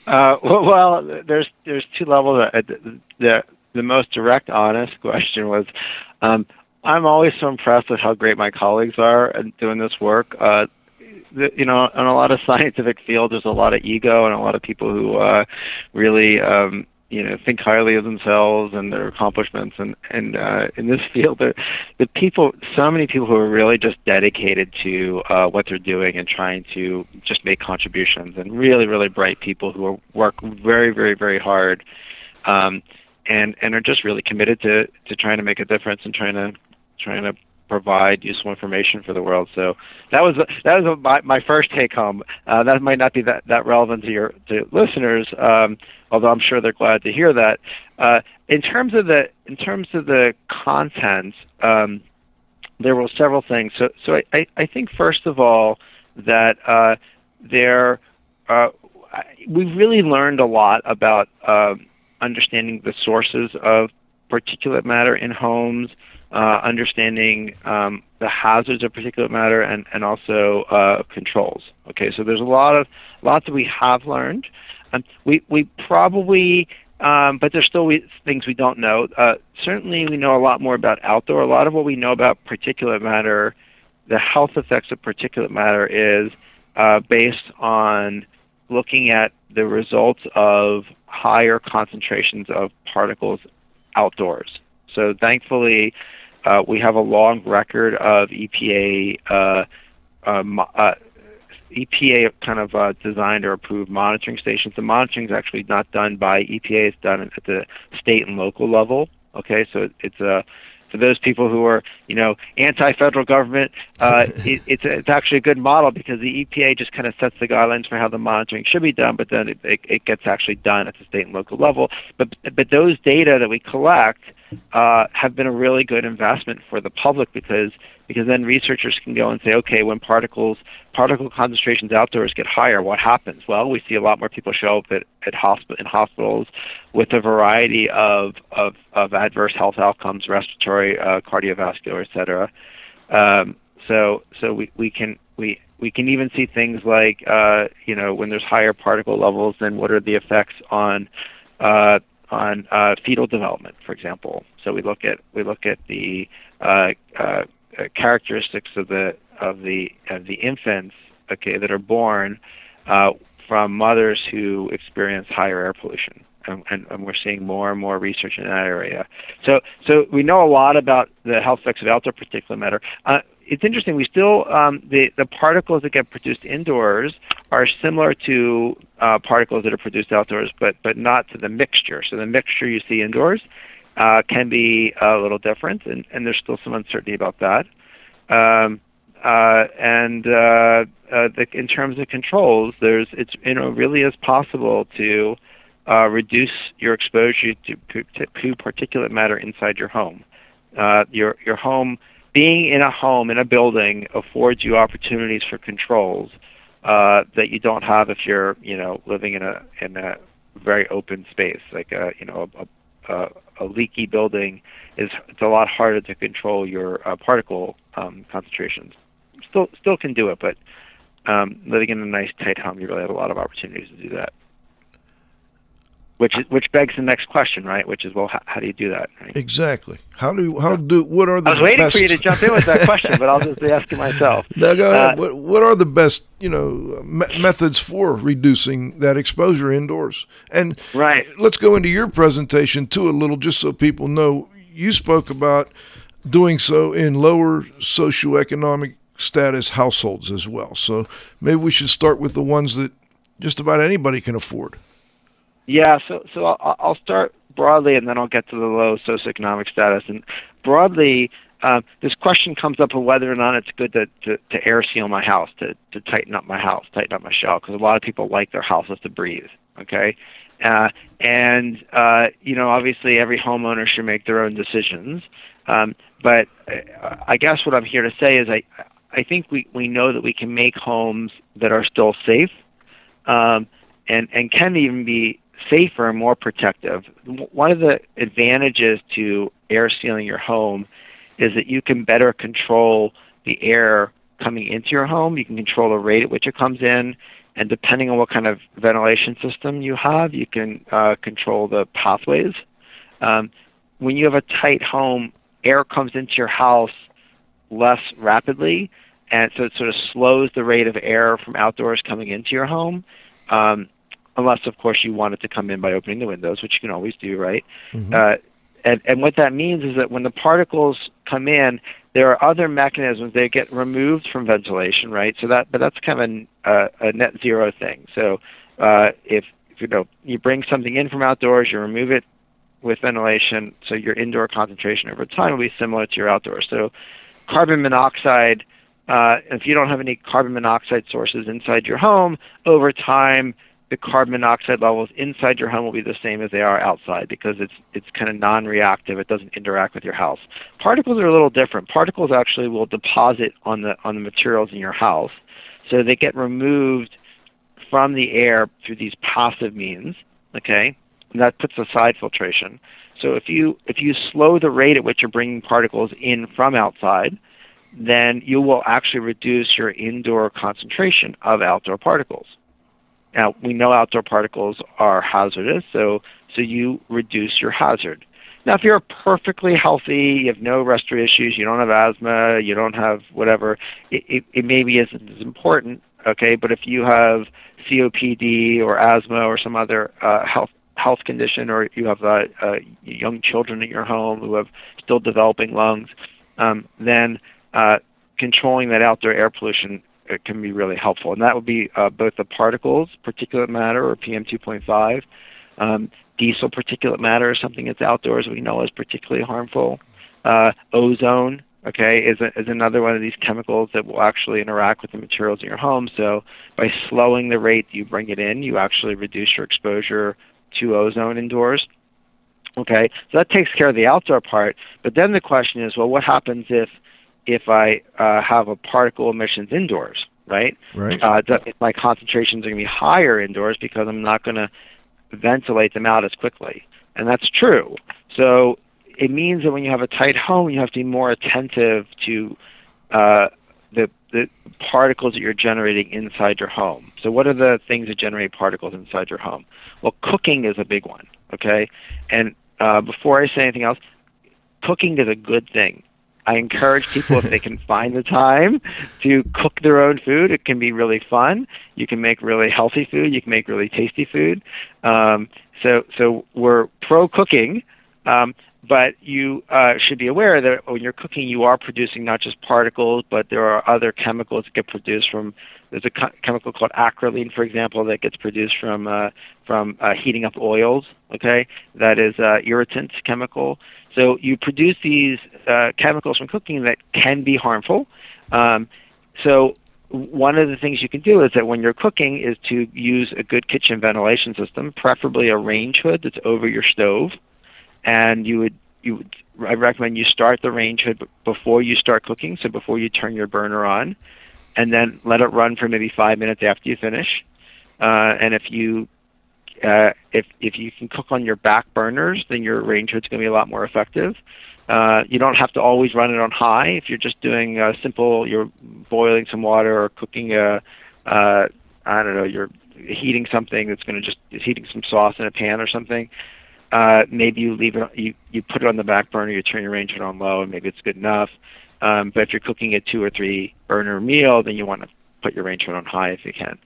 Uh, well, there's there's two levels. The, the the most direct, honest question was, um, I'm always so impressed with how great my colleagues are doing this work. Uh, you know, in a lot of scientific fields, there's a lot of ego and a lot of people who uh, really, um, you know, think highly of themselves and their accomplishments. And and uh, in this field, the the people, so many people who are really just dedicated to uh, what they're doing and trying to just make contributions, and really, really bright people who are, work very, very, very hard. Um, and and are just really committed to to trying to make a difference and trying to trying to provide useful information for the world. So that was that was my, my first take home. Uh, that might not be that, that relevant to your to listeners, um, although I'm sure they're glad to hear that. Uh, in terms of the in terms of the content, um, there were several things. So so I, I think first of all that uh, there uh, we really learned a lot about uh, understanding the sources of particulate matter in homes uh, understanding um, the hazards of particulate matter and, and also uh, controls. Okay, so there's a lot of lots that we have learned. Um, we we probably um, but there's still we, things we don't know. Uh, certainly, we know a lot more about outdoor. A lot of what we know about particulate matter, the health effects of particulate matter, is uh, based on looking at the results of higher concentrations of particles outdoors. So thankfully, uh, we have a long record of EPA uh, um, uh, EPA kind of uh, designed or approved monitoring stations. The monitoring is actually not done by EPA; it's done at the state and local level. Okay, so it's a for those people who are, you know, anti-federal government, uh, it, it's it's actually a good model because the EPA just kind of sets the guidelines for how the monitoring should be done, but then it, it, it gets actually done at the state and local level. But but those data that we collect uh, have been a really good investment for the public because because then researchers can go and say, okay, when particles particle concentrations outdoors get higher, what happens? Well, we see a lot more people show up at, at hosp- in hospitals with a variety of, of, of adverse health outcomes, respiratory, uh, cardiovascular, et cetera. Um, so so we, we can we we can even see things like uh, you know when there's higher particle levels, then what are the effects on uh, on uh, fetal development, for example. So we look at we look at the uh, uh, characteristics of the of the of the infants, okay, that are born uh, from mothers who experience higher air pollution. And, and, and, we're seeing more and more research in that area. So, so we know a lot about the health effects of outdoor particulate matter. Uh, it's interesting. We still um, the the particles that get produced indoors are similar to uh, particles that are produced outdoors, but but not to the mixture. So the mixture you see indoors uh, can be a little different, and, and there's still some uncertainty about that. Um, uh, and uh, uh, the, in terms of controls, there's it's you know really is possible to uh, reduce your exposure to, to, particulate matter inside your home. Uh, your your home being in a home in a building affords you opportunities for controls uh, that you don't have if you're you know living in a in a very open space like a you know a, a, a leaky building is it's a lot harder to control your uh, particle um, concentrations. Still still can do it, but um, living in a nice tight home, you really have a lot of opportunities to do that which is, which begs the next question, right? Which is, well, how, how do you do that? Right? Exactly. How do how do what are the? I was waiting best... for you to jump in with that question, but I'll just ask it myself. Now, go ahead. Uh, what what are the best you know me- methods for reducing that exposure indoors? And right. Let's go into your presentation too a little, just so people know. You spoke about doing so in lower socioeconomic status households as well. So maybe we should start with the ones that just about anybody can afford. Yeah, so so I'll, I'll start broadly, and then I'll get to the low socioeconomic status. And broadly, uh, this question comes up of whether or not it's good to, to, to air seal my house, to, to tighten up my house, tighten up my shell, because a lot of people like their houses to breathe. Okay, Uh, and uh, you know, obviously, every homeowner should make their own decisions. Um, but uh, I guess what I'm here to say is I I think we, we know that we can make homes that are still safe um, and, and can even be safer and more protective. One of the advantages to air sealing your home is that you can better control the air coming into your home. You can control the rate at which it comes in, and depending on what kind of ventilation system you have, you can uh, control the pathways. Um, when you have a tight home, air comes into your house less rapidly, and so it sort of slows the rate of air from outdoors coming into your home. Um, unless, of course, you want it to come in by opening the windows, which you can always do, right? Mm-hmm. Uh, and, and what that means is that when the particles come in, there are other mechanisms they get removed from ventilation, right? So that, but that's kind of a, a net zero thing. So uh, if, if you know you bring something in from outdoors, you remove it with ventilation, so your indoor concentration over time will be similar to your outdoors. So carbon monoxide uh, if you don't have any carbon monoxide sources inside your home, over time the carbon monoxide levels inside your home will be the same as they are outside because it's it's kind of non-reactive. It doesn't interact with your house. Particles are a little different. Particles actually will deposit on the on the materials in your house, so they get removed from the air through these passive means. Okay, and that puts aside filtration. So if you if you slow the rate at which you're bringing particles in from outside, then you will actually reduce your indoor concentration of outdoor particles. Now, we know outdoor particles are hazardous, so, so you reduce your hazard. Now, if you're perfectly healthy, you have no respiratory issues, you don't have asthma, you don't have whatever, it, it, it maybe isn't as important, okay? But if you have COPD or asthma or some other uh, health health condition, or you have uh, uh, young children in your home who have still developing lungs, um, then uh, controlling that outdoor air pollution uh, can be really helpful. And that would be uh, both the particles, particulate matter, or PM 2.5. Um, diesel particulate matter is something that's outdoors we know is particularly harmful. Uh, ozone, okay, is, a, is another one of these chemicals that will actually interact with the materials in your home. So by slowing the rate you bring it in, you actually reduce your exposure to ozone indoors. Okay, so that takes care of the outdoor part. But then the question is, well, what happens if if I uh, have a particle emissions indoors, right? Right. Uh, my concentrations are going to be higher indoors because I'm not going to ventilate them out as quickly, and that's true. So it means that when you have a tight home, you have to be more attentive to uh, the the particles that you're generating inside your home. So what are the things that generate particles inside your home? Well, cooking is a big one. Okay, and uh, before I say anything else, cooking is a good thing. I encourage people if they can find the time to cook their own food. It can be really fun. You can make really healthy food. You can make really tasty food. Um, so so we're pro cooking, um, but you uh, should be aware that when you're cooking, you are producing not just particles, but there are other chemicals that get produced from. There's a co- chemical called acrolein, for example, that gets produced from uh, from uh, heating up oils. Okay, that is uh, irritant chemical. So you produce these uh, chemicals from cooking that can be harmful. Um, so one of the things you can do is that when you're cooking is to use a good kitchen ventilation system, preferably a range hood that's over your stove, and you would you I recommend you start the range hood before you start cooking, so before you turn your burner on, and then let it run for maybe five minutes after you finish. Uh, and if you uh, if if you can cook on your back burners, then your range hood's going to be a lot more effective. Uh, you don't have to always run it on high. If you're just doing a simple, you're boiling some water or cooking a, uh, I don't know, you're heating something that's going to just heating some sauce in a pan or something. Uh, maybe you leave it, you you put it on the back burner, you turn your range hood on low, and maybe it's good enough. Um, but if you're cooking a two or three burner meal, then you want to put your range hood on high if you can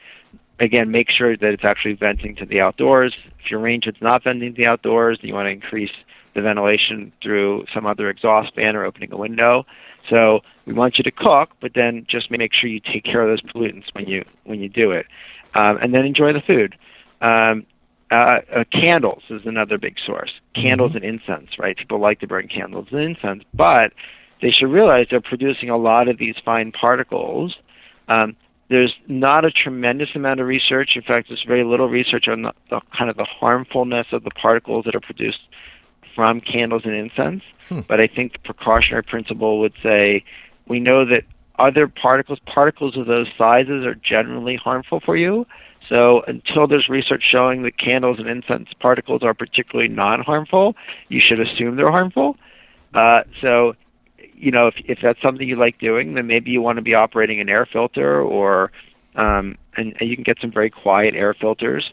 again, make sure that it's actually venting to the outdoors. If your range hood's not venting to the outdoors, then you want to increase the ventilation through some other exhaust fan or opening a window. So we want you to cook, but then just make sure you take care of those pollutants when you when you do it, um, and then enjoy the food. Um, uh, uh, candles is another big source. Candles mm-hmm. and incense, right? People like to burn candles and incense, but they should realize they're producing a lot of these fine particles um, there's not a tremendous amount of research. In fact, there's very little research on the, the kind of the harmfulness of the particles that are produced from candles and incense. Hmm. But I think the precautionary principle would say we know that other particles, particles of those sizes, are generally harmful for you. So until there's research showing that candles and incense particles are particularly non-harmful, you should assume they're harmful. Uh, so, you know, if, if that's something you like doing, then maybe you want to be operating an air filter, or um, and, and you can get some very quiet air filters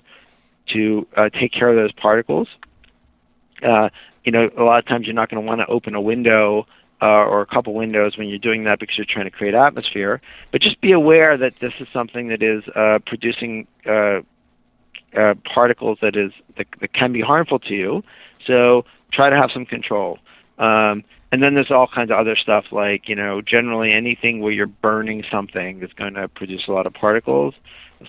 to uh, take care of those particles. Uh, you know, a lot of times you're not going to want to open a window uh, or a couple windows when you're doing that because you're trying to create atmosphere. But just be aware that this is something that is uh, producing uh, uh, particles that is that, that can be harmful to you. So try to have some control. Um, and then there's all kinds of other stuff like you know generally anything where you're burning something is going to produce a lot of particles.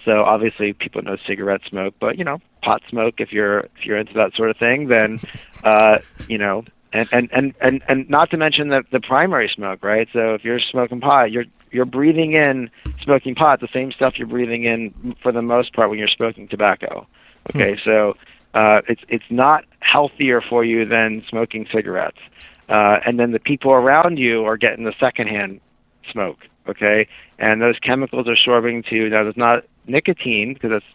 So obviously people know cigarette smoke, but you know pot smoke if you're if you're into that sort of thing, then uh, you know and and and and, and not to mention the the primary smoke, right? So if you're smoking pot, you're you're breathing in smoking pot, the same stuff you're breathing in for the most part when you're smoking tobacco. Okay, so uh, it's it's not healthier for you than smoking cigarettes. Uh, and then the people around you are getting the secondhand smoke. Okay, and those chemicals are sorbing to now. There's not nicotine because that's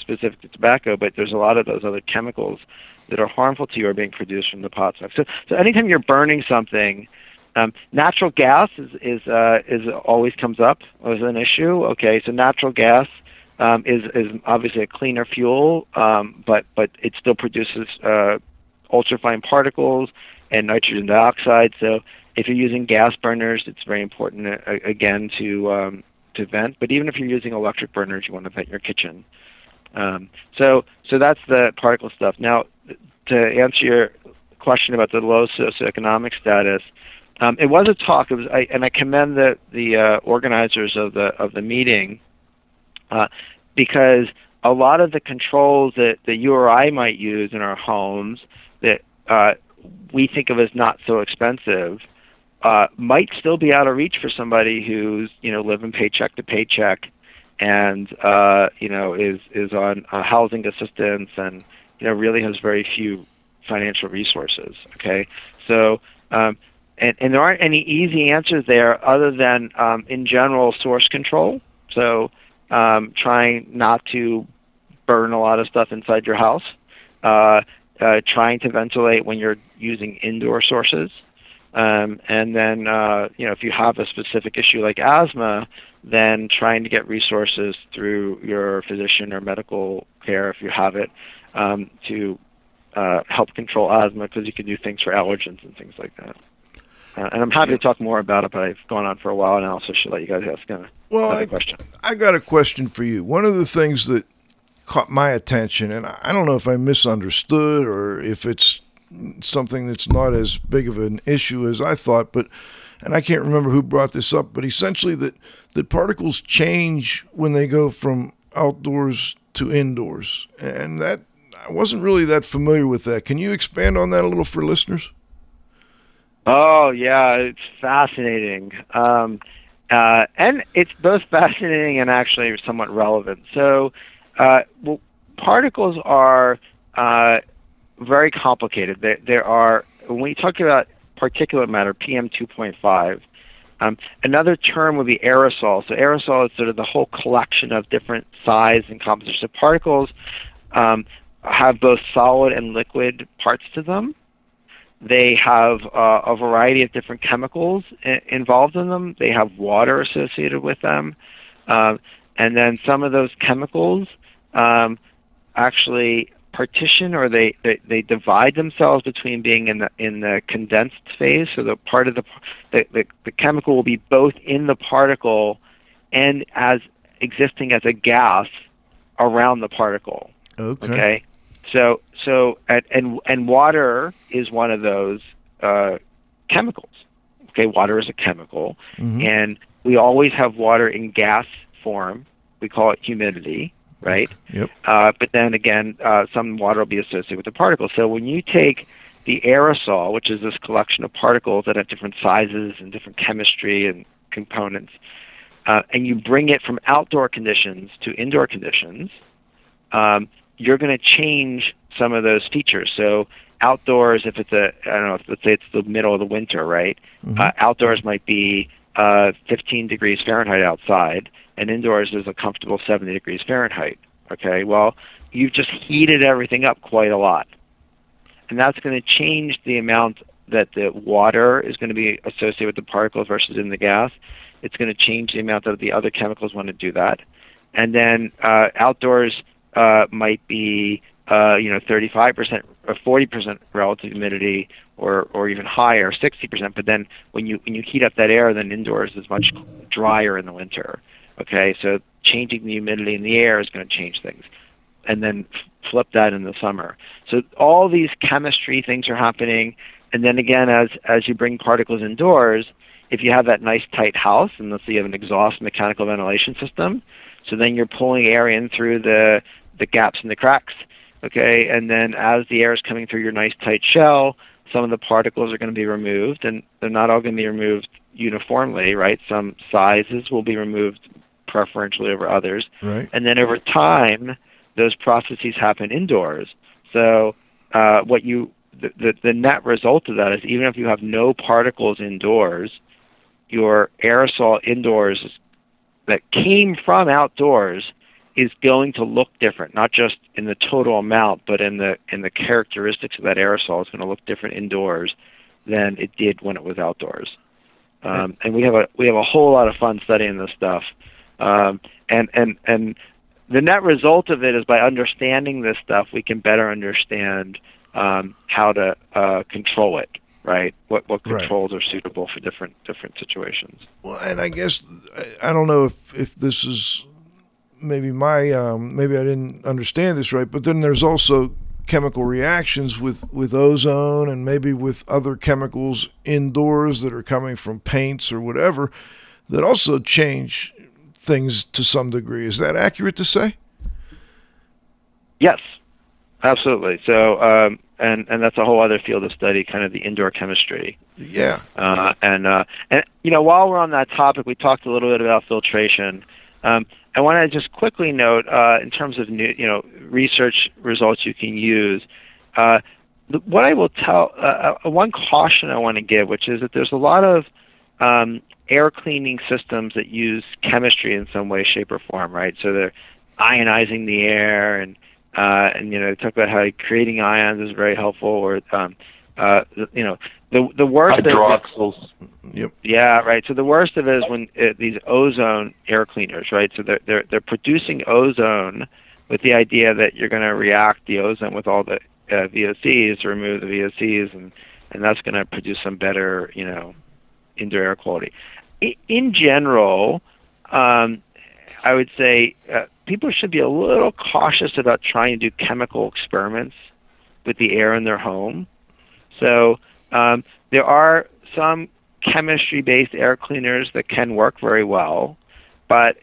specific to tobacco, but there's a lot of those other chemicals that are harmful to you are being produced from the pot smoke. So, so anytime you're burning something, um, natural gas is is uh, is always comes up as an issue. Okay, so natural gas um, is is obviously a cleaner fuel, um, but but it still produces uh, ultrafine particles and nitrogen dioxide. So if you're using gas burners, it's very important uh, again to um, to vent. But even if you're using electric burners, you want to vent your kitchen. Um, so so that's the particle stuff. Now to answer your question about the low socioeconomic status, um, it was a talk. Was, I, and I commend the the uh, organizers of the of the meeting uh, because a lot of the controls that, that you or I might use in our homes that uh, we think of as not so expensive uh, might still be out of reach for somebody who's you know living paycheck to paycheck and uh, you know is is on uh, housing assistance and you know really has very few financial resources. Okay, so um, and and there aren't any easy answers there other than um, in general source control. So um, trying not to burn a lot of stuff inside your house. Uh, uh, trying to ventilate when you're using indoor sources. Um, and then, uh, you know, if you have a specific issue like asthma, then trying to get resources through your physician or medical care, if you have it, um, to uh, help control asthma because you can do things for allergens and things like that. Uh, and I'm happy to talk more about it, but I've gone on for a while now, so I should let you guys ask a, Well, another I, question. I got a question for you. One of the things that caught my attention, and I don't know if I misunderstood or if it's something that's not as big of an issue as I thought, but and I can't remember who brought this up, but essentially that that particles change when they go from outdoors to indoors, and that I wasn't really that familiar with that. Can you expand on that a little for listeners? Oh yeah, it's fascinating, um, uh, and it's both fascinating and actually somewhat relevant. So, uh, well, particles are uh, very complicated. There, there are when we talk about particulate matter, PM two point five. Um, another term would be aerosol. So aerosol is sort of the whole collection of different size and composition of particles. Um, have both solid and liquid parts to them. They have uh, a variety of different chemicals I- involved in them. They have water associated with them. Um, and then some of those chemicals um, actually partition or they, they, they divide themselves between being in the in the condensed phase. So the part of the, the the the chemical will be both in the particle and as existing as a gas around the particle. Okay. Okay. So so and and, and water is one of those uh, chemicals. Okay, water is a chemical, Mhm. and we always have water in gas form. We call it humidity, right? Yep. Uh, but then again, uh, some water will be associated with the particles. So when you take the aerosol, which is this collection of particles that have different sizes and different chemistry and components, uh, and you bring it from outdoor conditions to indoor conditions, um, you're going to change some of those features. So outdoors, if it's a, I don't know, let's say it's the middle of the winter, right? Mm-hmm. Uh, outdoors might be uh, 15 degrees Fahrenheit outside, and indoors is a comfortable 70 degrees Fahrenheit. Okay, well, you've just heated everything up quite a lot. And that's going to change the amount that the water is going to be associated with the particles versus in the gas. It's going to change the amount that the other chemicals want to do that. And then uh, outdoors uh, might be uh, you know 35% or 40% relative humidity or or even higher 60% but then when you when you heat up that air then indoors is much drier in the winter okay so changing the humidity in the air is going to change things. And then flip that in the summer. So all these chemistry things are happening. And then again as as you bring particles indoors if you have that nice tight house and let's say you have an exhaust mechanical ventilation system so then you're pulling air in through the the gaps and the cracks okay? And then as the air is coming through your nice tight shell some of the particles are going to be removed and they're not all going to be removed uniformly right? Some sizes will be removed preferentially over others Right. and then over time those processes happen indoors so uh, what you the, the, the net result of that is even if you have no particles indoors your aerosol indoors that came from outdoors is going to look different, not just in the total amount, but in the in the characteristics of that aerosol. It's going to look different indoors than it did when it was outdoors. Um, and we have a we have a whole lot of fun studying this stuff. Um, and and and the net result of it is by understanding this stuff, we can better understand um, how to uh, control it. Right? What what Right. controls are suitable for different different situations. Well, and I guess I- I don't know if if this is maybe my um, maybe I didn't understand this right, but then there's also chemical reactions with with ozone and maybe with other chemicals indoors that are coming from paints or whatever that also change things to some degree. Is that accurate to say? Yes, absolutely. So, um, and and that's a whole other field of study, kind of the indoor chemistry. Yeah. Uh, and uh, and you know, while we're on that topic, we talked a little bit about filtration. Um, I want to just quickly note, uh, in terms of new, you know, research results you can use. Uh, what I will tell, uh, uh, one caution I want to give, which is that there's a lot of um, air cleaning systems that use chemistry in some way, shape, or form, right? So they're ionizing the air, and uh, and you know, they talk about how creating ions is very helpful, or um, uh, you know, the the worst of Hydroxyls. yeah, right. So the worst of it is when uh, these ozone air cleaners, right? So they're they're they're producing ozone with the idea that you're going to react the ozone with all the uh, VOCs to remove the VOCs, and and that's going to produce some better, you know, indoor air quality. In general, um, I would say uh, people should be a little cautious about trying to do chemical experiments with the air in their home. So um, there are some chemistry-based air cleaners that can work very well, but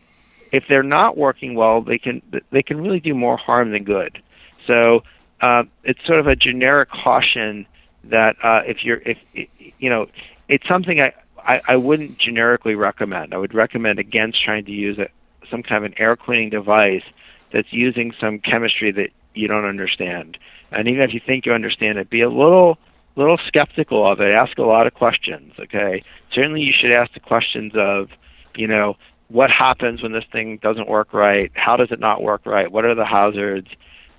if they're not working well, they can they can really do more harm than good. So uh, it's sort of a generic caution that uh, if you're if you know it's something I, I I wouldn't generically recommend. I would recommend against trying to use a, some kind of an air cleaning device that's using some chemistry that you don't understand. And even if you think you understand it, be a little little skeptical of it. Ask a lot of questions. Okay, certainly you should ask the questions of, you know, what happens when this thing doesn't work right? How does it not work right? What are the hazards?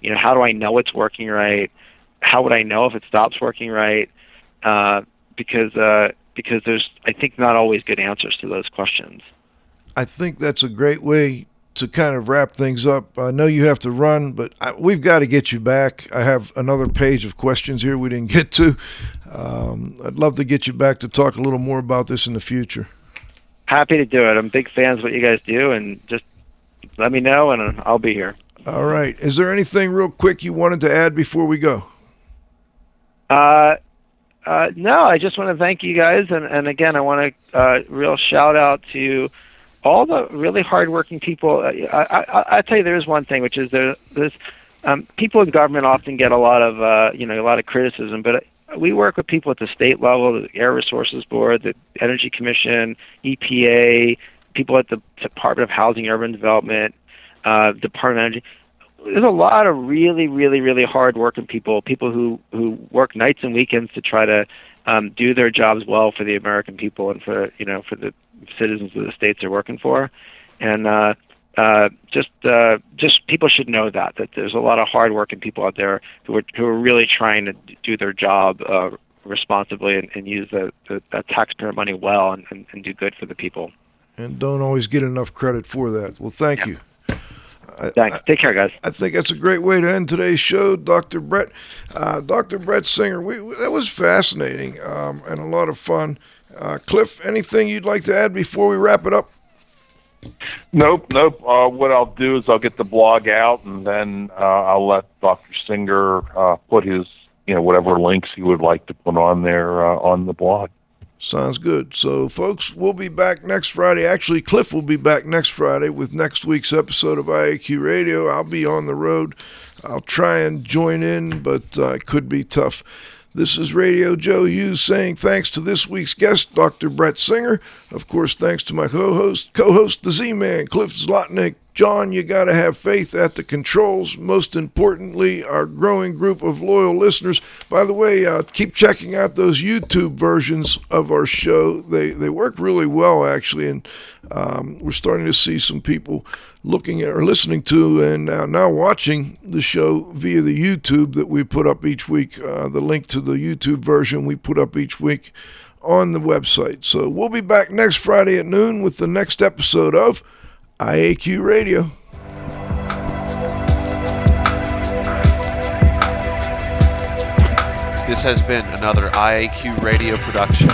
You know, how do I know it's working right? How would I know if it stops working right? Uh, because uh, because there's I think not always good answers to those questions. I think that's a great way to kind of wrap things up. I know you have to run, but I, we've got to get you back. I have another page of questions here we didn't get to. Um, I'd love to get you back to talk a little more about this in the future. Happy to do it. I'm big fans of what you guys do, and just let me know, and I'll be here. All right. Is there anything real quick you wanted to add before we go? Uh, uh, no, I just want to thank you guys, and, and again, I want to uh, real shout out to all the really hardworking people. I, I, I, I tell you, there is one thing, which is there, there's um, people in government often get a lot of uh, you know a lot of criticism, but we work with people at the state level, the Air Resources Board, the Energy Commission, EPA, people at the Department of Housing and Urban Development, uh, Department of Energy. There's a lot of really, really, really hard working people, people who who work nights and weekends to try to um, do their jobs well for the American people and for you know for the citizens of the states they're working for, and uh, uh, just uh, just people should know that that there's a lot of hardworking people out there who are who are really trying to do their job uh, responsibly and, and use the, the that taxpayer money well and, and, and, do good for the people. And don't always get enough credit for that. Well, thank yeah. you. Thanks. I, Take care, guys. I think that's a great way to end today's show, Dr. Brett. Uh, Dr. Brett Singer, we, we, that was fascinating um, and a lot of fun. Uh, Cliff, anything you'd like to add before we wrap it up? Nope, nope. Uh, what I'll do is I'll get the blog out, and then uh, I'll let Dr. Singer uh, put his, you know, whatever links he would like to put on there uh, on the blog. Sounds good. So, folks, we'll be back next Friday. Actually, Cliff will be back next Friday with next week's episode of IAQ Radio. I'll be on the road. I'll try and join in, but uh, it could be tough. This is Radio Joe Hughes saying thanks to this week's guest, Dr. Brett Singer. Of course, thanks to my co-host, co-host the Z-Man, Cliff Zlotnik, John, you got to have faith at the controls. Most importantly, our growing group of loyal listeners. By the way, uh, keep checking out those YouTube versions of our show. They they work really well actually, and um, we're starting to see some people looking at or listening to and uh, now watching the show via the YouTube that we put up each week. Uh, the link to the YouTube version we put up each week on the website. So we'll be back next Friday at noon with the next episode of. IAQ Radio. This has been another IAQ Radio production.